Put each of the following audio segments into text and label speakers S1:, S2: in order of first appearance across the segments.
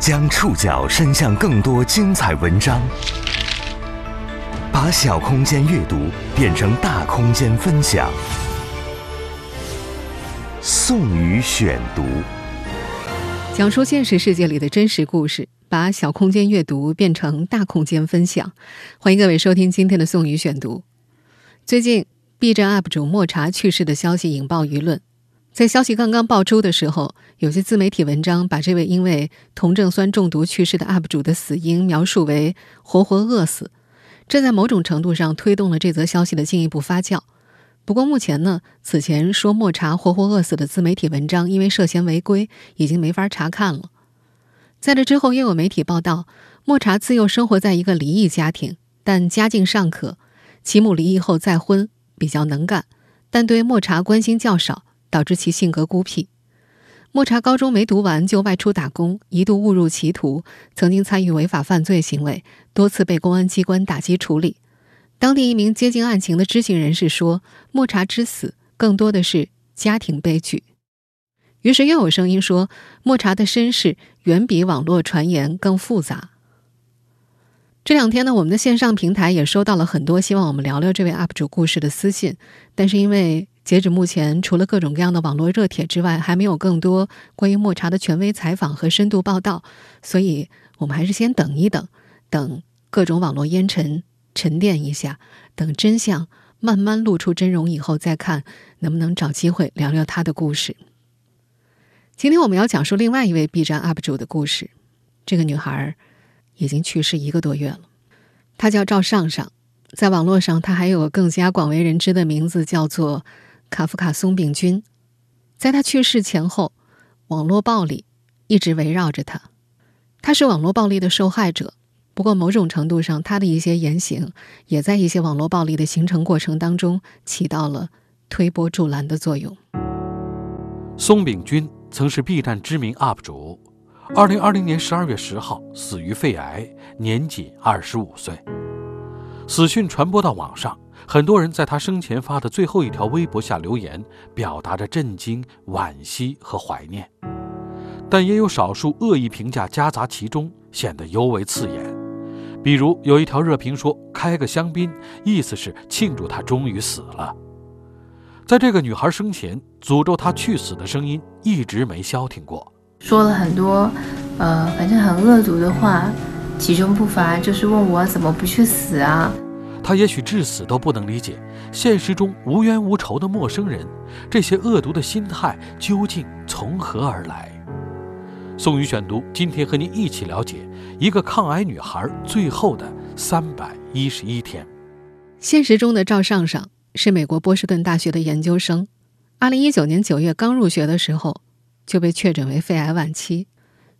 S1: 将触角伸向更多精彩文章，把小空间阅读变成大空间分享。宋宇选读，
S2: 讲述现实世界里的真实故事，把小空间阅读变成大空间分享。欢迎各位收听今天的宋宇选读。最近，B 站 UP 主莫茶去世的消息引爆舆论。在消息刚刚爆出的时候，有些自媒体文章把这位因为酮症酸中毒去世的 UP 主的死因描述为活活饿死，这在某种程度上推动了这则消息的进一步发酵。不过目前呢，此前说莫茶活活饿死的自媒体文章因为涉嫌违规，已经没法查看了。在这之后，又有媒体报道，莫茶自幼生活在一个离异家庭，但家境尚可，其母离异后再婚，比较能干，但对莫茶关心较少。导致其性格孤僻。莫茶高中没读完就外出打工，一度误入歧途，曾经参与违法犯罪行为，多次被公安机关打击处理。当地一名接近案情的知情人士说：“莫茶之死更多的是家庭悲剧。”于是又有声音说：“莫茶的身世远比网络传言更复杂。”这两天呢，我们的线上平台也收到了很多希望我们聊聊这位 UP 主故事的私信，但是因为截止目前，除了各种各样的网络热帖之外，还没有更多关于莫茶的权威采访和深度报道，所以我们还是先等一等，等各种网络烟尘沉淀一下，等真相慢慢露出真容以后，再看能不能找机会聊聊他的故事。今天我们要讲述另外一位 B 站 UP 主的故事，这个女孩已经去世一个多月了，她叫赵尚尚，在网络上她还有更加广为人知的名字，叫做。卡夫卡松饼君，在他去世前后，网络暴力一直围绕着他。他是网络暴力的受害者，不过某种程度上，他的一些言行也在一些网络暴力的形成过程当中起到了推波助澜的作用。
S3: 松饼君曾是 B 站知名 UP 主，二零二零年十二月十号死于肺癌，年仅二十五岁。死讯传播到网上。很多人在他生前发的最后一条微博下留言，表达着震惊、惋惜和怀念，但也有少数恶意评价夹杂其中，显得尤为刺眼。比如有一条热评说：“开个香槟，意思是庆祝他终于死了。”在这个女孩生前，诅咒她去死的声音一直没消停过，
S4: 说了很多，呃，反正很恶毒的话，其中不乏就是问我怎么不去死啊。
S3: 他也许至死都不能理解，现实中无冤无仇的陌生人，这些恶毒的心态究竟从何而来？宋宇选读，今天和您一起了解一个抗癌女孩最后的三百一十一天。
S2: 现实中的赵尚尚是美国波士顿大学的研究生，二零一九年九月刚入学的时候就被确诊为肺癌晚期，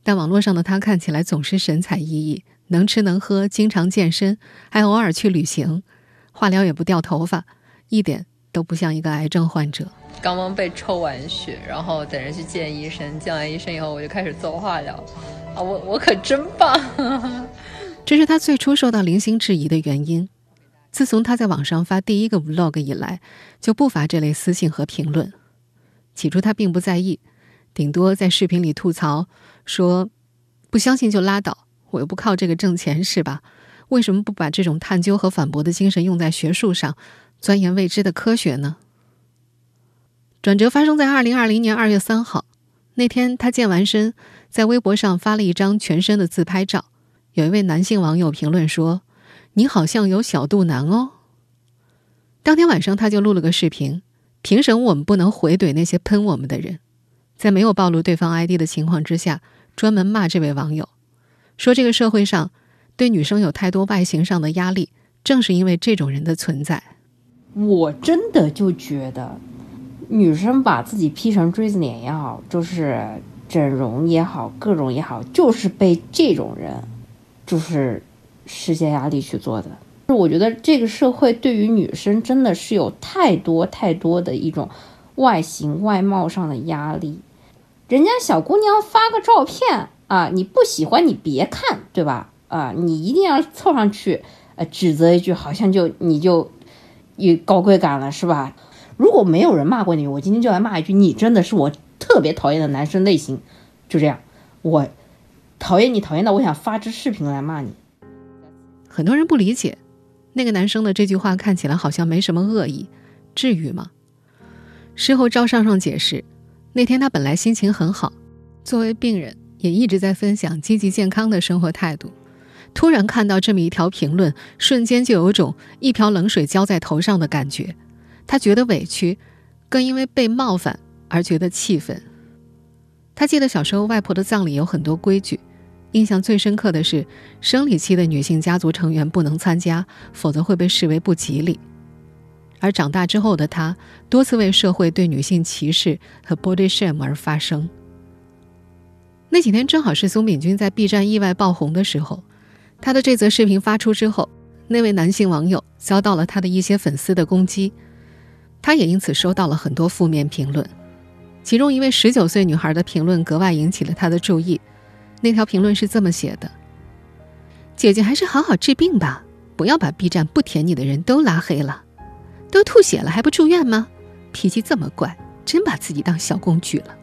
S2: 但网络上的他看起来总是神采奕奕。能吃能喝，经常健身，还偶尔去旅行，化疗也不掉头发，一点都不像一个癌症患者。
S5: 刚刚被抽完血，然后等着去见医生，见完医生以后我就开始做化疗。啊，我我可真棒！
S2: 这是他最初受到零星质疑的原因。自从他在网上发第一个 vlog 以来，就不乏这类私信和评论。起初他并不在意，顶多在视频里吐槽说：“不相信就拉倒。”我又不靠这个挣钱，是吧？为什么不把这种探究和反驳的精神用在学术上，钻研未知的科学呢？转折发生在二零二零年二月三号那天，他健完身，在微博上发了一张全身的自拍照。有一位男性网友评论说：“你好像有小肚腩哦。”当天晚上，他就录了个视频，凭什么我们不能回怼那些喷我们的人？在没有暴露对方 ID 的情况之下，专门骂这位网友。说这个社会上对女生有太多外形上的压力，正是因为这种人的存在。
S6: 我真的就觉得，女生把自己 P 成锥子脸也好，就是整容也好，各种也好，就是被这种人就是施加压力去做的。就我觉得这个社会对于女生真的是有太多太多的一种外形外貌上的压力。人家小姑娘发个照片。啊，你不喜欢你别看，对吧？啊，你一定要凑上去，呃，指责一句，好像就你就有高贵感了，是吧？如果没有人骂过你，我今天就来骂一句，你真的是我特别讨厌的男生类型，就这样，我讨厌你讨厌到我想发支视频来骂你。
S2: 很多人不理解，那个男生的这句话看起来好像没什么恶意，至于吗？事后赵尚尚解释，那天他本来心情很好，作为病人也一直在分享积极健康的生活态度。突然看到这么一条评论，瞬间就有种一瓢冷水浇在头上的感觉。他觉得委屈，更因为被冒犯而觉得气愤。他记得小时候外婆的葬礼有很多规矩，印象最深刻的是生理期的女性家族成员不能参加，否则会被视为不吉利。而长大之后的他，多次为社会对女性歧视和 body shame 而发声。那几天正好是松炳军在 B 站意外爆红的时候。他的这则视频发出之后，那位男性网友遭到了他的一些粉丝的攻击，他也因此收到了很多负面评论。其中一位十九岁女孩的评论格外引起了他的注意。那条评论是这么写的：“姐姐还是好好治病吧，不要把 B 站不舔你的人都拉黑了。都吐血了还不住院吗？脾气这么怪，真把自己当小公举了。”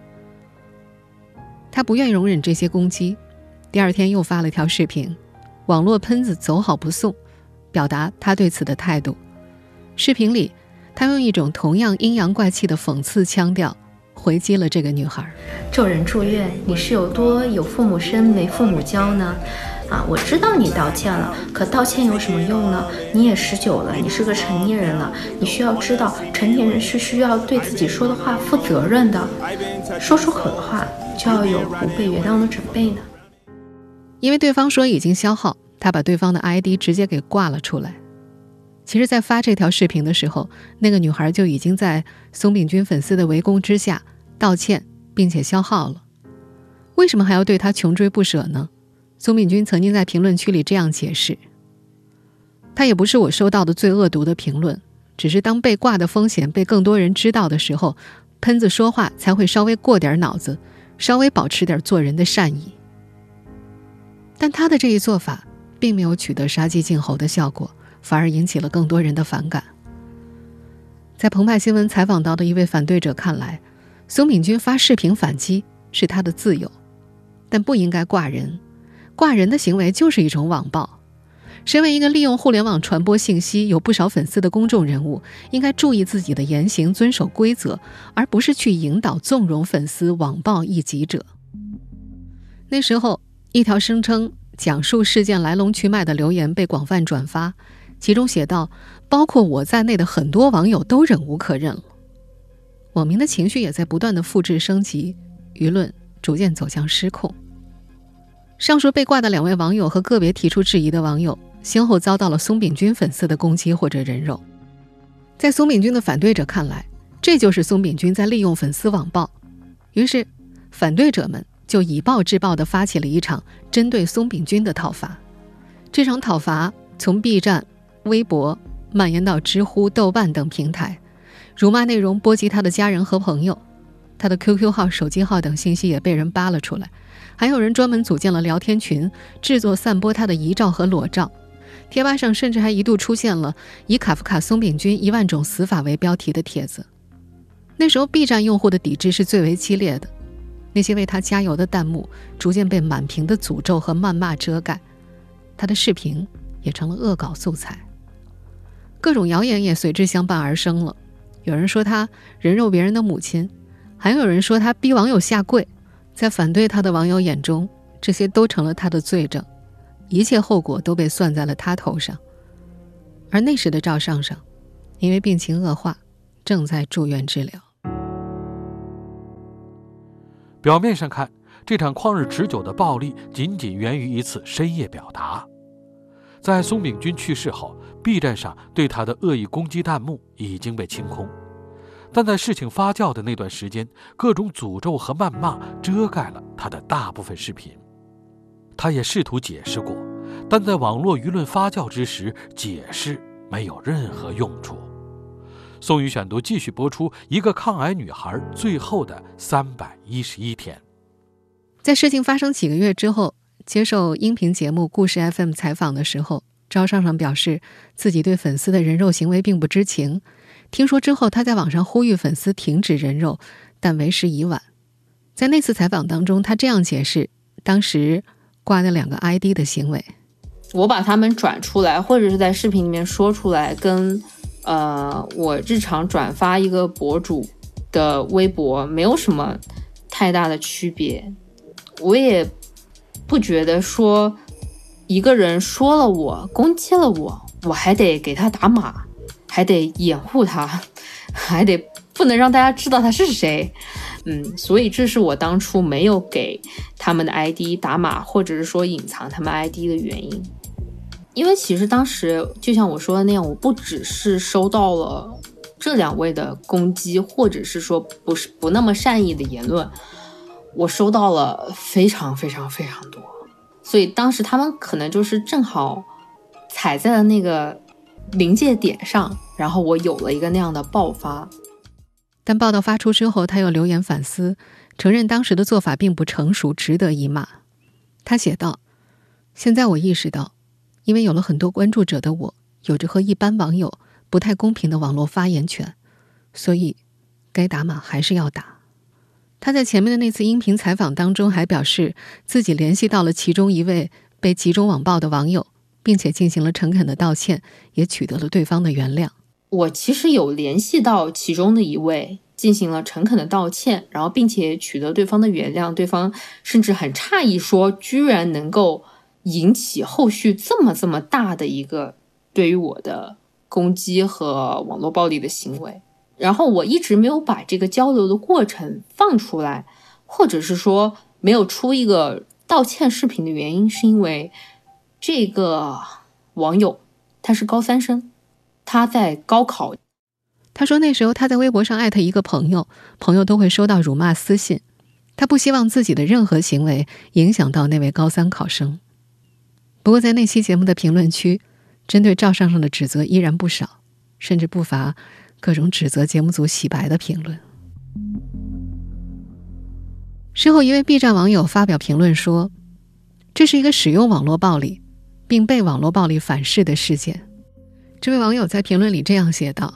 S2: 他不愿容忍这些攻击，第二天又发了条视频。网络喷子走好不送，表达他对此的态度。视频里，他用一种同样阴阳怪气的讽刺腔调回击了这个女孩：“
S4: 咒人住院，你是有多有父母生没父母教呢？啊，我知道你道歉了，可道歉有什么用呢？你也十九了，你是个成年人了，你需要知道，成年人是需要对自己说的话负责任的。说出口的话，就要有不被原谅的准备呢。”
S2: 因为对方说已经消耗，他把对方的 ID 直接给挂了出来。其实，在发这条视频的时候，那个女孩就已经在松炳军粉丝的围攻之下道歉，并且消耗了。为什么还要对他穷追不舍呢？松炳军曾经在评论区里这样解释：“他也不是我收到的最恶毒的评论，只是当被挂的风险被更多人知道的时候，喷子说话才会稍微过点脑子，稍微保持点做人的善意。”但他的这一做法并没有取得杀鸡儆猴的效果，反而引起了更多人的反感。在澎湃新闻采访到的一位反对者看来，苏敏君发视频反击是他的自由，但不应该挂人。挂人的行为就是一种网暴。身为一个利用互联网传播信息、有不少粉丝的公众人物，应该注意自己的言行，遵守规则，而不是去引导、纵容粉丝网暴异己者。那时候。一条声称讲述事件来龙去脉的留言被广泛转发，其中写道：“包括我在内的很多网友都忍无可忍了。”网民的情绪也在不断的复制升级，舆论逐渐走向失控。上述被挂的两位网友和个别提出质疑的网友，先后遭到了松炳军粉丝的攻击或者人肉。在松炳军的反对者看来，这就是松炳军在利用粉丝网暴。于是，反对者们。就以暴制暴地发起了一场针对松炳军的讨伐。这场讨伐从 B 站、微博蔓延到知乎、豆瓣等平台，辱骂内容波及他的家人和朋友，他的 QQ 号、手机号等信息也被人扒了出来。还有人专门组建了聊天群，制作散播他的遗照和裸照。贴吧上甚至还一度出现了以“卡夫卡松饼君一万种死法”为标题的帖子。那时候 B 站用户的抵制是最为激烈的。那些为他加油的弹幕逐渐被满屏的诅咒和谩骂遮盖，他的视频也成了恶搞素材。各种谣言也随之相伴而生了。有人说他人肉别人的母亲，还有人说他逼网友下跪。在反对他的网友眼中，这些都成了他的罪证，一切后果都被算在了他头上。而那时的赵尚尚，因为病情恶化，正在住院治疗。
S3: 表面上看，这场旷日持久的暴力仅仅源于一次深夜表达。在松炳军去世后，B 站上对他的恶意攻击弹幕已经被清空，但在事情发酵的那段时间，各种诅咒和谩骂遮盖了他的大部分视频。他也试图解释过，但在网络舆论发酵之时，解释没有任何用处。宋宇选读继续播出一个抗癌女孩最后的三百一十一天。
S2: 在事情发生几个月之后，接受音频节目《故事 FM》采访的时候，赵尚尚表示自己对粉丝的人肉行为并不知情。听说之后，他在网上呼吁粉丝停止人肉，但为时已晚。在那次采访当中，他这样解释：当时挂那两个 ID 的行为。
S4: 我把他们转出来，或者是在视频里面说出来，跟呃我日常转发一个博主的微博没有什么太大的区别。我也不觉得说一个人说了我攻击了我，我还得给他打码，还得掩护他，还得不能让大家知道他是谁。嗯，所以这是我当初没有给他们的 ID 打码，或者是说隐藏他们 ID 的原因。因为其实当时就像我说的那样，我不只是收到了这两位的攻击，或者是说不是不那么善意的言论，我收到了非常非常非常多。所以当时他们可能就是正好踩在了那个临界点上，然后我有了一个那样的爆发。
S2: 但报道发出之后，他又留言反思，承认当时的做法并不成熟，值得一骂。他写道：“现在我意识到，因为有了很多关注者的我，有着和一般网友不太公平的网络发言权，所以该打码还是要打。”他在前面的那次音频采访当中还表示，自己联系到了其中一位被集中网暴的网友，并且进行了诚恳的道歉，也取得了对方的原谅。
S4: 我其实有联系到其中的一位，进行了诚恳的道歉，然后并且取得对方的原谅。对方甚至很诧异，说居然能够引起后续这么这么大的一个对于我的攻击和网络暴力的行为。然后我一直没有把这个交流的过程放出来，或者是说没有出一个道歉视频的原因，是因为这个网友他是高三生。他在高考，
S2: 他说那时候他在微博上艾特一个朋友，朋友都会收到辱骂私信。他不希望自己的任何行为影响到那位高三考生。不过在那期节目的评论区，针对赵尚尚的指责依然不少，甚至不乏各种指责节目组洗白的评论。事后，一位 B 站网友发表评论说：“这是一个使用网络暴力，并被网络暴力反噬的事件。”这位网友在评论里这样写道：“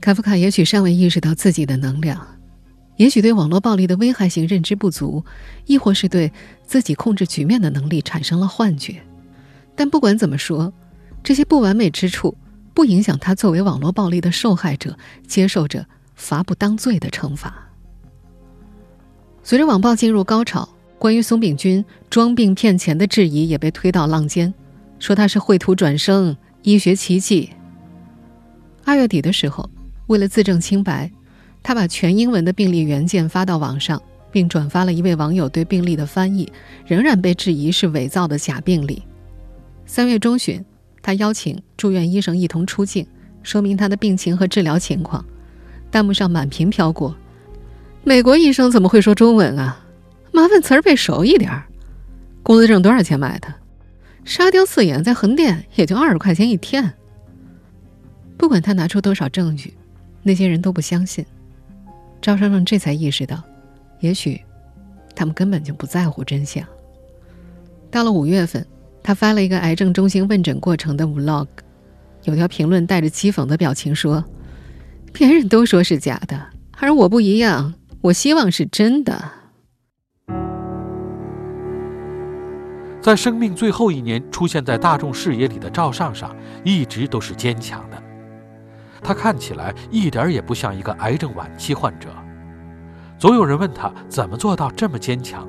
S2: 卡夫卡也许尚未意识到自己的能量，也许对网络暴力的危害性认知不足，亦或是对自己控制局面的能力产生了幻觉。但不管怎么说，这些不完美之处不影响他作为网络暴力的受害者接受着罚不当罪的惩罚。”随着网暴进入高潮，关于松炳军装病骗钱的质疑也被推到浪尖。说他是绘图转生、医学奇迹。二月底的时候，为了自证清白，他把全英文的病历原件发到网上，并转发了一位网友对病例的翻译，仍然被质疑是伪造的假病例。三月中旬，他邀请住院医生一同出镜，说明他的病情和治疗情况。弹幕上满屏飘过：“美国医生怎么会说中文啊？麻烦词儿背熟一点儿。工资证多少钱买的？”沙雕四眼在横店也就二十块钱一天。不管他拿出多少证据，那些人都不相信。赵尚尚这才意识到，也许他们根本就不在乎真相。到了五月份，他发了一个癌症中心问诊过程的 vlog，有条评论带着讥讽的表情说：“别人都说是假的，而我不一样，我希望是真的。”
S3: 在生命最后一年出现在大众视野里的赵尚尚，一直都是坚强的。他看起来一点也不像一个癌症晚期患者。总有人问他怎么做到这么坚强，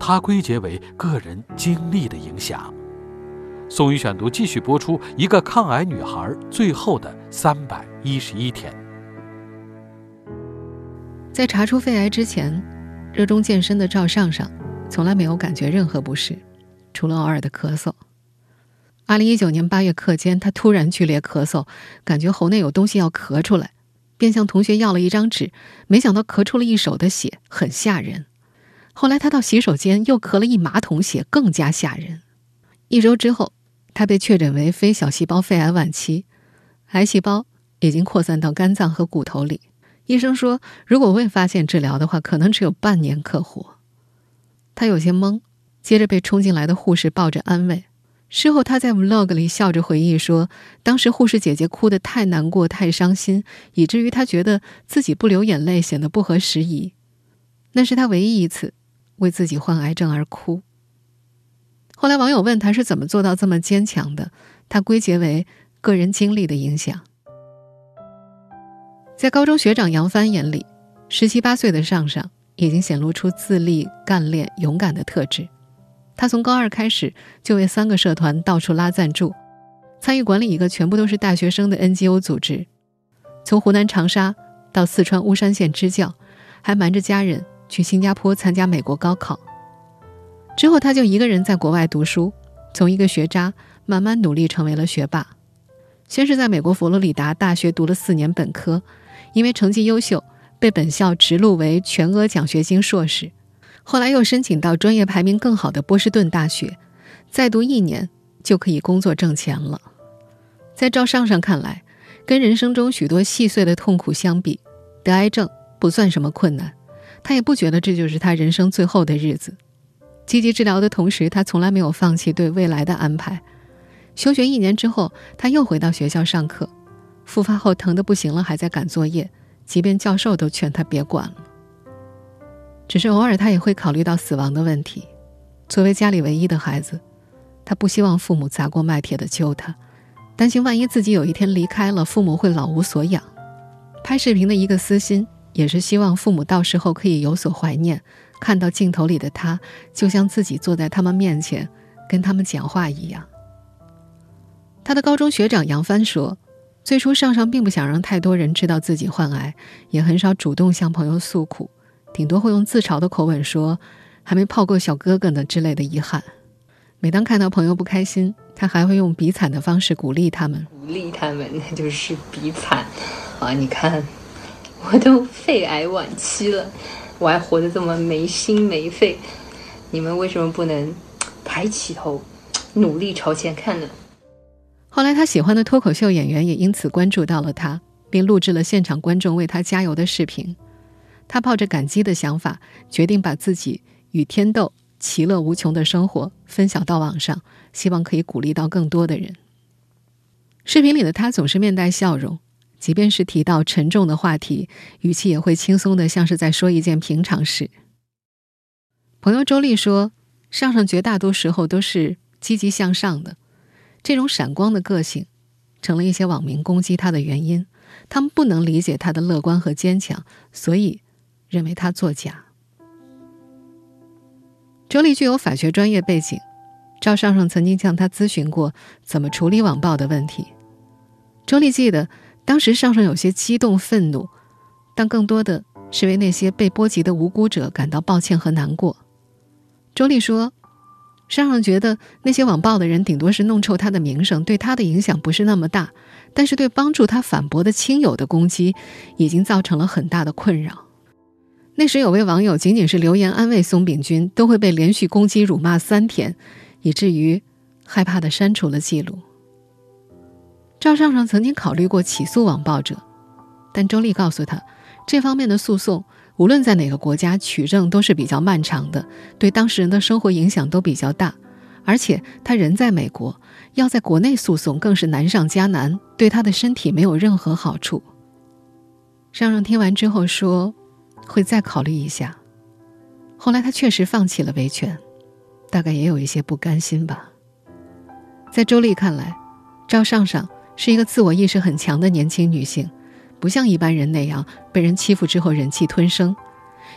S3: 他归结为个人经历的影响。宋宇选读继续播出一个抗癌女孩最后的三百一十一天。
S2: 在查出肺癌之前，热衷健身的赵尚尚从来没有感觉任何不适。除了偶尔的咳嗽。二零一九年八月课间，他突然剧烈咳嗽，感觉喉内有东西要咳出来，便向同学要了一张纸，没想到咳出了一手的血，很吓人。后来他到洗手间又咳了一马桶血，更加吓人。一周之后，他被确诊为非小细胞肺癌晚期，癌细胞已经扩散到肝脏和骨头里。医生说，如果未发现治疗的话，可能只有半年可活。他有些懵。接着被冲进来的护士抱着安慰。事后，他在 vlog 里笑着回忆说：“当时护士姐姐哭得太难过、太伤心，以至于他觉得自己不流眼泪显得不合时宜。那是他唯一一次为自己患癌症而哭。后来网友问他是怎么做到这么坚强的，他归结为个人经历的影响。在高中学长杨帆眼里，十七八岁的上上已经显露出自立、干练、勇敢的特质。他从高二开始就为三个社团到处拉赞助，参与管理一个全部都是大学生的 NGO 组织。从湖南长沙到四川巫山县支教，还瞒着家人去新加坡参加美国高考。之后，他就一个人在国外读书，从一个学渣慢慢努力成为了学霸。先是在美国佛罗里达大学读了四年本科，因为成绩优秀，被本校直录为全额奖学金硕士。后来又申请到专业排名更好的波士顿大学，再读一年就可以工作挣钱了。在赵尚尚看来，跟人生中许多细碎的痛苦相比，得癌症不算什么困难。他也不觉得这就是他人生最后的日子。积极治疗的同时，他从来没有放弃对未来的安排。休学一年之后，他又回到学校上课。复发后疼得不行了，还在赶作业，即便教授都劝他别管了。只是偶尔，他也会考虑到死亡的问题。作为家里唯一的孩子，他不希望父母砸锅卖铁的救他，担心万一自己有一天离开了，父母会老无所养。拍视频的一个私心，也是希望父母到时候可以有所怀念，看到镜头里的他，就像自己坐在他们面前，跟他们讲话一样。他的高中学长杨帆说，最初上上并不想让太多人知道自己患癌，也很少主动向朋友诉苦。顶多会用自嘲的口吻说：“还没泡过小哥哥呢”之类的遗憾。每当看到朋友不开心，他还会用比惨的方式鼓励他们。
S5: 鼓励他们那就是比惨啊！你看，我都肺癌晚期了，我还活得这么没心没肺，你们为什么不能抬起头，努力朝前看呢？
S2: 后来，他喜欢的脱口秀演员也因此关注到了他，并录制了现场观众为他加油的视频。他抱着感激的想法，决定把自己与天斗其乐无穷的生活分享到网上，希望可以鼓励到更多的人。视频里的他总是面带笑容，即便是提到沉重的话题，语气也会轻松的，像是在说一件平常事。朋友周丽说：“上上绝大多时候都是积极向上的，这种闪光的个性，成了一些网民攻击他的原因。他们不能理解他的乐观和坚强，所以。”认为他作假。周丽具有法学专业背景，赵尚尚曾经向他咨询过怎么处理网暴的问题。周丽记得当时尚尚有些激动愤怒，但更多的是为那些被波及的无辜者感到抱歉和难过。周丽说，尚尚觉得那些网暴的人顶多是弄臭他的名声，对他的影响不是那么大，但是对帮助他反驳的亲友的攻击，已经造成了很大的困扰。那时有位网友，仅仅是留言安慰松炳军，都会被连续攻击辱骂三天，以至于害怕的删除了记录。赵尚尚曾经考虑过起诉网暴者，但周丽告诉他，这方面的诉讼无论在哪个国家取证都是比较漫长的，对当事人的生活影响都比较大，而且他人在美国，要在国内诉讼更是难上加难，对他的身体没有任何好处。尚尚听完之后说。会再考虑一下。后来他确实放弃了维权，大概也有一些不甘心吧。在周丽看来，赵尚尚是一个自我意识很强的年轻女性，不像一般人那样被人欺负之后忍气吞声，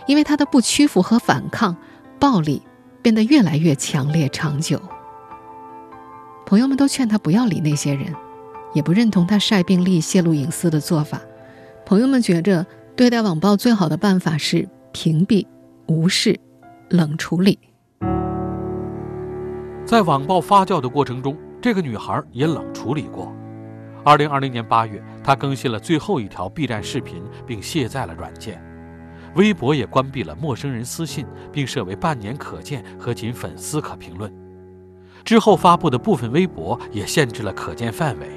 S2: 因为她的不屈服和反抗，暴力变得越来越强烈长久。朋友们都劝她不要理那些人，也不认同她晒病历、泄露隐私的做法。朋友们觉着。对待网暴最好的办法是屏蔽、无视、冷处理。
S3: 在网暴发酵的过程中，这个女孩也冷处理过。二零二零年八月，她更新了最后一条 B 站视频，并卸载了软件。微博也关闭了陌生人私信，并设为半年可见和仅粉丝可评论。之后发布的部分微博也限制了可见范围。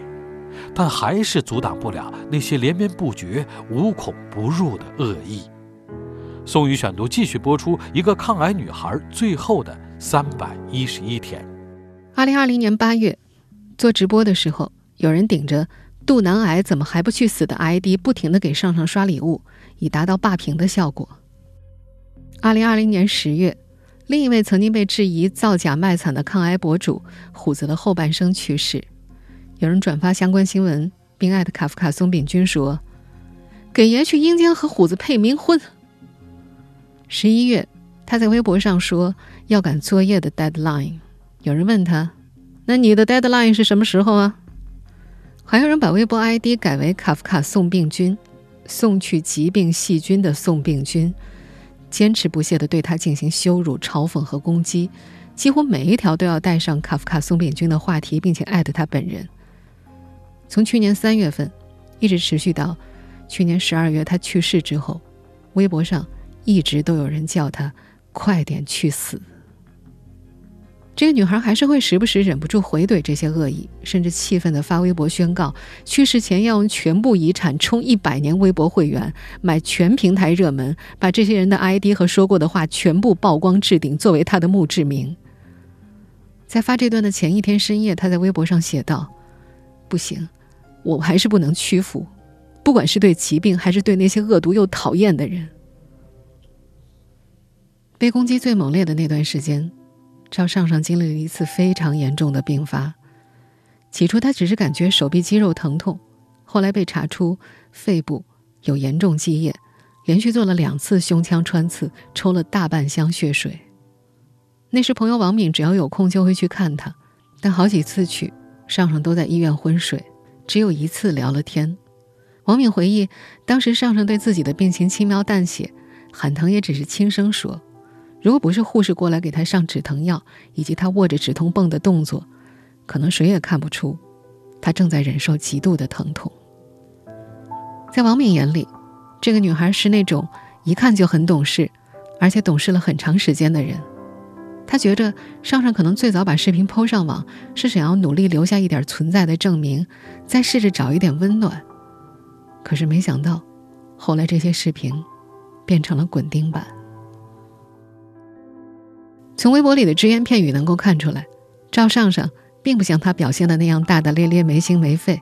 S3: 但还是阻挡不了那些连绵不绝、无孔不入的恶意。宋宇选读继续播出一个抗癌女孩最后的三百一十一天。
S2: 二零二零年八月，做直播的时候，有人顶着“肚腩癌怎么还不去死”的 ID，不停的给上上刷礼物，以达到霸屏的效果。二零二零年十月，另一位曾经被质疑造假卖惨的抗癌博主虎子的后半生去世，有人转发相关新闻，并艾特卡夫卡松炳军说：“给爷去阴间和虎子配冥婚。”十一月，他在微博上说要赶作业的 deadline。有人问他：“那你的 deadline 是什么时候啊？”还有人把微博 ID 改为卡夫卡送病菌，送去疾病细菌的送病菌。坚持不懈地对他进行羞辱、嘲讽和攻击，几乎每一条都要带上卡夫卡松扁菌的话题，并且艾特他本人。从去年三月份一直持续到去年十二月他去世之后，微博上一直都有人叫他“快点去死”。这个女孩还是会时不时忍不住回怼这些恶意，甚至气愤地发微博宣告去世前要用全部遗产充一百年微博会员，买全平台热门，把这些人的 ID 和说过的话全部曝光置顶，作为她的墓志铭。在发这段的前一天深夜，她在微博上写道：“不行，我还是不能屈服，不管是对疾病，还是对那些恶毒又讨厌的人。”被攻击最猛烈的那段时间。赵尚尚经历了一次非常严重的病发，起初他只是感觉手臂肌肉疼痛，后来被查出肺部有严重积液，连续做了两次胸腔穿刺，抽了大半箱血水。那时朋友王敏只要有空就会去看他，但好几次去，尚尚都在医院昏睡，只有一次聊了天。王敏回忆，当时尚尚对自己的病情轻描淡写，喊疼也只是轻声说。如果不是护士过来给他上止疼药，以及他握着止痛泵的动作，可能谁也看不出，他正在忍受极度的疼痛。在王敏眼里，这个女孩是那种一看就很懂事，而且懂事了很长时间的人。他觉着尚尚可能最早把视频抛上网，是想要努力留下一点存在的证明，再试着找一点温暖。可是没想到，后来这些视频变成了滚钉板。从微博里的只言片语能够看出来，赵尚尚并不像他表现的那样大大咧咧、没心没肺。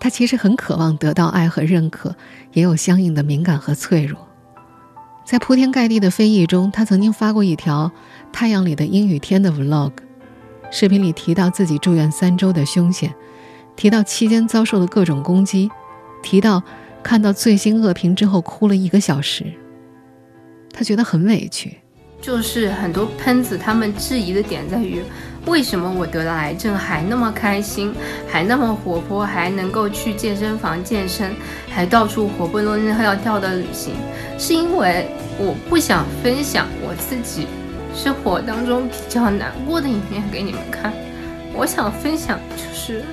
S2: 他其实很渴望得到爱和认可，也有相应的敏感和脆弱。在铺天盖地的非议中，他曾经发过一条太阳里的阴雨天的 vlog，视频里提到自己住院三周的凶险，提到期间遭受的各种攻击，提到看到最新恶评之后哭了一个小时。他觉得很委屈。
S4: 就是很多喷子，他们质疑的点在于，为什么我得了癌症还那么开心，还那么活泼，还能够去健身房健身，还到处活蹦乱跳跳的旅行，是因为我不想分享我自己生活当中比较难过的一面给你们看，我想分享就是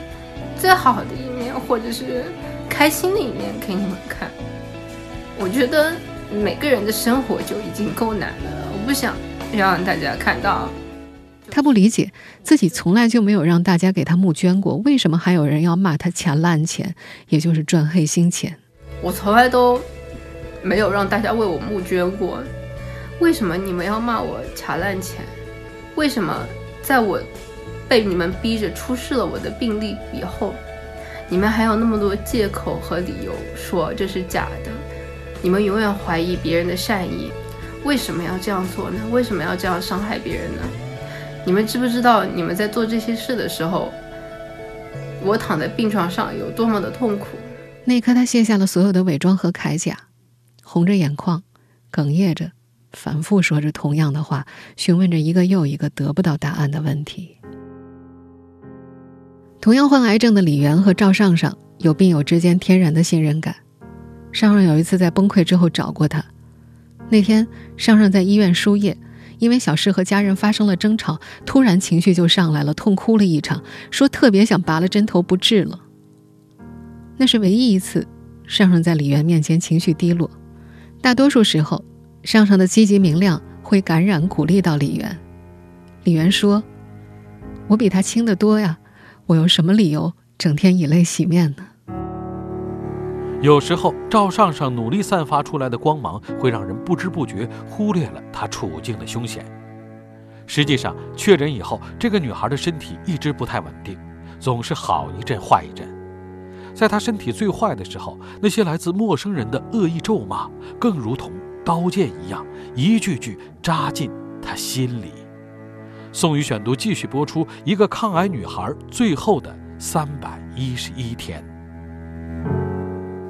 S4: 最好的一面，或者是开心的一面给你们看。我觉得每个人的生活就已经够难了。我不想让大家看到，
S2: 他不理解自己从来就没有让大家给他募捐过，为什么还有人要骂他钱烂钱，也就是赚黑心钱？
S4: 我从来都没有让大家为我募捐过，为什么你们要骂我卡烂钱？为什么在我被你们逼着出示了我的病历以后，你们还有那么多借口和理由说这是假的？你们永远怀疑别人的善意。为什么要这样做呢？为什么要这样伤害别人呢？你们知不知道，你们在做这些事的时候，我躺在病床上有多么的痛苦？
S2: 那一刻，他卸下了所有的伪装和铠甲，红着眼眶，哽咽着，反复说着同样的话，询问着一个又一个得不到答案的问题。同样患癌症的李媛和赵尚尚有病友之间天然的信任感。尚尚有一次在崩溃之后找过他。那天，尚尚在医院输液，因为小事和家人发生了争吵，突然情绪就上来了，痛哭了一场，说特别想拔了针头不治了。那是唯一一次，尚尚在李媛面前情绪低落。大多数时候，尚尚的积极明亮会感染鼓励到李媛。李媛说：“我比他轻得多呀，我有什么理由整天以泪洗面呢？”
S3: 有时候，赵尚尚努力散发出来的光芒，会让人不知不觉忽略了她处境的凶险。实际上，确诊以后，这个女孩的身体一直不太稳定，总是好一阵坏一阵。在她身体最坏的时候，那些来自陌生人的恶意咒骂，更如同刀剑一样，一句句扎进他心里。宋宇选读继续播出一个抗癌女孩最后的三百一十一天。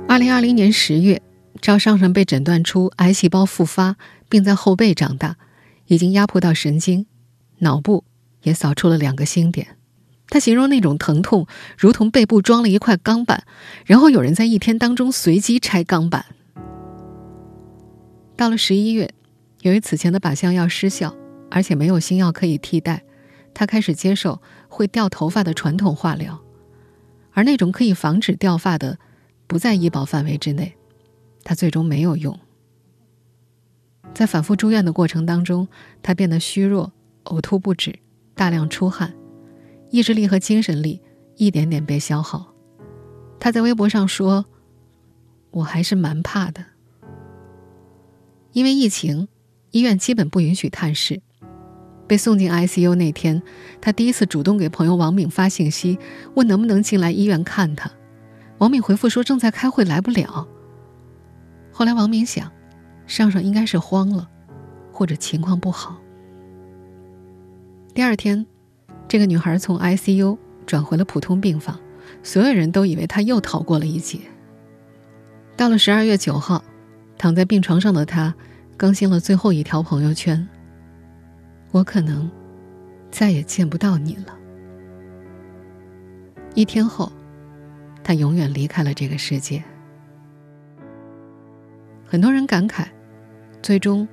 S2: 二零二零年十月，赵尚尚被诊断出癌细胞复发，并在后背长大，已经压迫到神经，脑部也扫出了两个星点。他形容那种疼痛如同背部装了一块钢板，然后有人在一天当中随机拆钢板。到了十一月，由于此前的靶向药失效。而且没有新药可以替代，他开始接受会掉头发的传统化疗，而那种可以防止掉发的不在医保范围之内，他最终没有用。在反复住院的过程当中，他变得虚弱、呕吐不止、大量出汗，意志力和精神力一点点被消耗。他在微博上说：“我还是蛮怕的，因为疫情，医院基本不允许探视。”被送进 ICU 那天，他第一次主动给朋友王敏发信息，问能不能进来医院看他。王敏回复说正在开会，来不了。后来王敏想，上上应该是慌了，或者情况不好。第二天，这个女孩从 ICU 转回了普通病房，所有人都以为她又逃过了一劫。到了十二月九号，躺在病床上的她，更新了最后一条朋友圈。我可能再也见不到你了。一天后，他永远离开了这个世界。很多人感慨，最终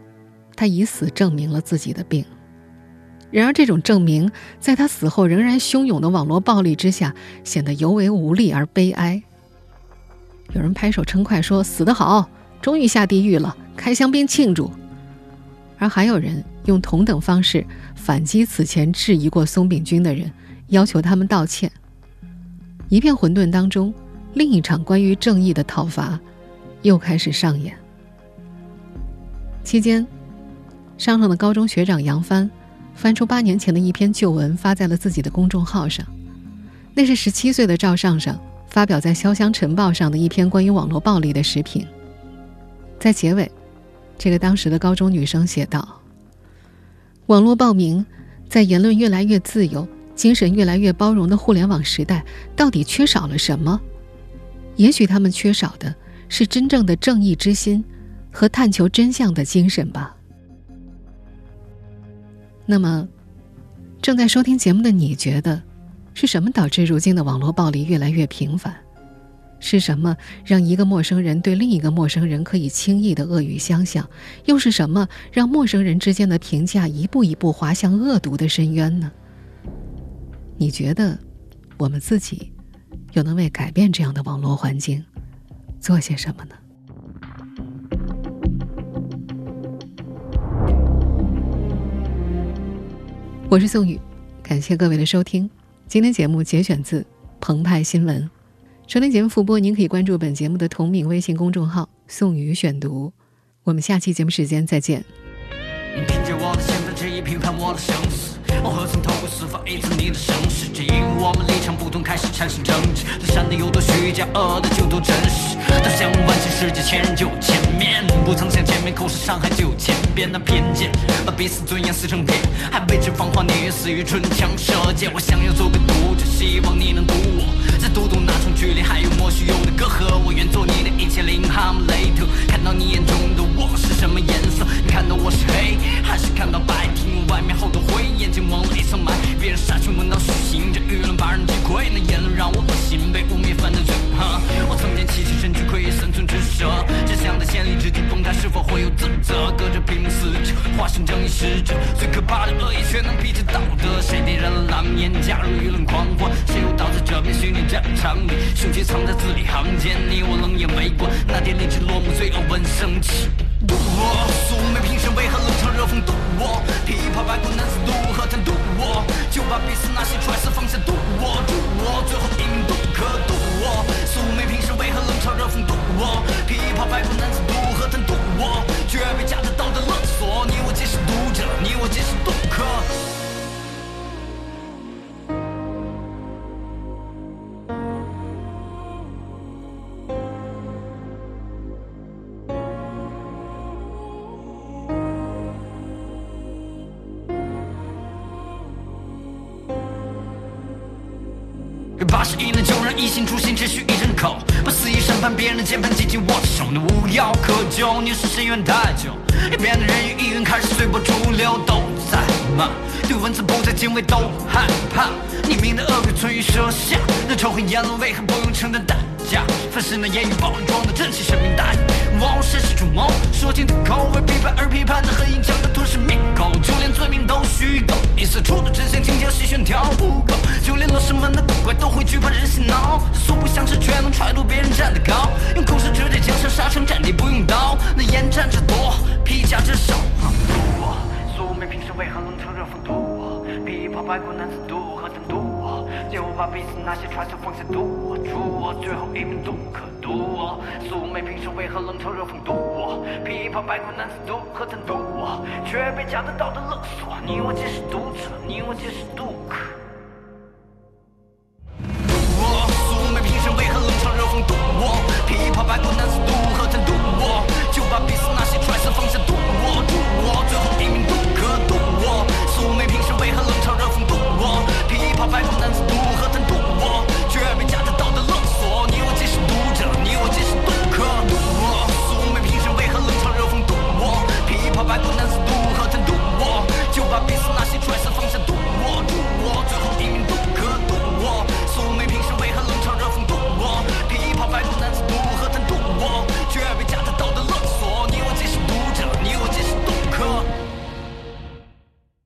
S2: 他以死证明了自己的病。然而，这种证明在他死后仍然汹涌的网络暴力之下，显得尤为无力而悲哀。有人拍手称快，说：“死得好，终于下地狱了，开香槟庆祝。”而还有人用同等方式反击此前质疑过松炳军的人，要求他们道歉。一片混沌当中，另一场关于正义的讨伐又开始上演。期间，上上的高中学长杨帆翻出八年前的一篇旧文，发在了自己的公众号上。那是十七岁的赵尚尚发表在《潇湘晨报》上的一篇关于网络暴力的视频，在结尾。这个当时的高中女生写道：“网络暴民在言论越来越自由、精神越来越包容的互联网时代，到底缺少了什么？也许他们缺少的是真正的正义之心和探求真相的精神吧。”那么，正在收听节目的你觉得，是什么导致如今的网络暴力越来越频繁？是什么让一个陌生人对另一个陌生人可以轻易的恶语相向？又是什么让陌生人之间的评价一步一步滑向恶毒的深渊呢？你觉得，我们自己又能为改变这样的网络环境做些什么呢？我是宋宇，感谢各位的收听。今天节目节选自澎湃新闻。收听节目复播，您可以关注本节目的同名微信公众号“宋宇选读”。我们下期节目时间再见。凭借我的身份，执意评判我的生死。我何曾透过释放一次你的声势？只因我们立场不同，开始产生争执。善的有多虚假，恶的就多真实。他想万千世界，千人就千面，不曾想见面，口是伤害就千遍。那偏见把彼此尊严撕成片，还为之芳华年月，死于唇枪舌剑。我想要做个读者，希望你能读我。再读懂那种距离，还有莫须有的隔阂。我愿做你的一切，零哈姆雷特。看到你眼中的我是什么颜色？你看到我是黑，还是看到白？听外面好多灰，眼睛蒙了一层霾。别人杀群问到虚心，这舆论把人击溃。那言论让我恶心，被污蔑犯的罪。我曾经七七身躯溃，三寸之舌。只想在千里之地崩塌，是否会有自责？隔着屏幕死者，化身正义使者。最可怕的恶意，却能逼着道德。谁点燃了蓝烟，加入舆论狂欢？谁又倒在这片虚拟？战场里，凶器藏在字里行间，你我冷眼围观。那天励志落幕，罪恶闻升起。渡我，素昧平生，为何冷嘲热讽？渡我，琵琶白骨男子渡何谈？渡我，就把彼此那些揣测放下。渡我，渡我，最后一命渡可渡我，素昧平生，为何冷嘲热讽？渡我，琵琶白骨男子渡何谈？渡我，绝被假
S7: 一心初心，只需一人口，不肆意审判别人的键盘紧紧握着手，你无药可救。你是深渊太久，一边的人与意愿开始随波逐流，都在骂，对文字不再敬畏，都害怕。匿名的恶鬼存于舌下，那仇恨言论为何不用承担代价？凡是那言语暴力装的真气，生命大义，往身世筑梦，说尽的口为批判而批判的恨意，将的吞噬灭口，就连罪名都虚构。你四处的真相，精挑细选挑不够，就连罗生门的古怪都会惧怕人心恼。素不相识，却能揣度别人站得高，用口舌指点江山，杀成战地不用刀。那言战者多，披甲者少。素昧平生为何冷嘲热讽度？琵琶白骨难自度，何曾度？就把彼此那些揣测放下赌注，最后一命都毒我。素昧平生为何冷嘲热讽度？琵琶白骨难自度，何曾度？却被假的道德勒索，你我皆是读者，你我皆是渡。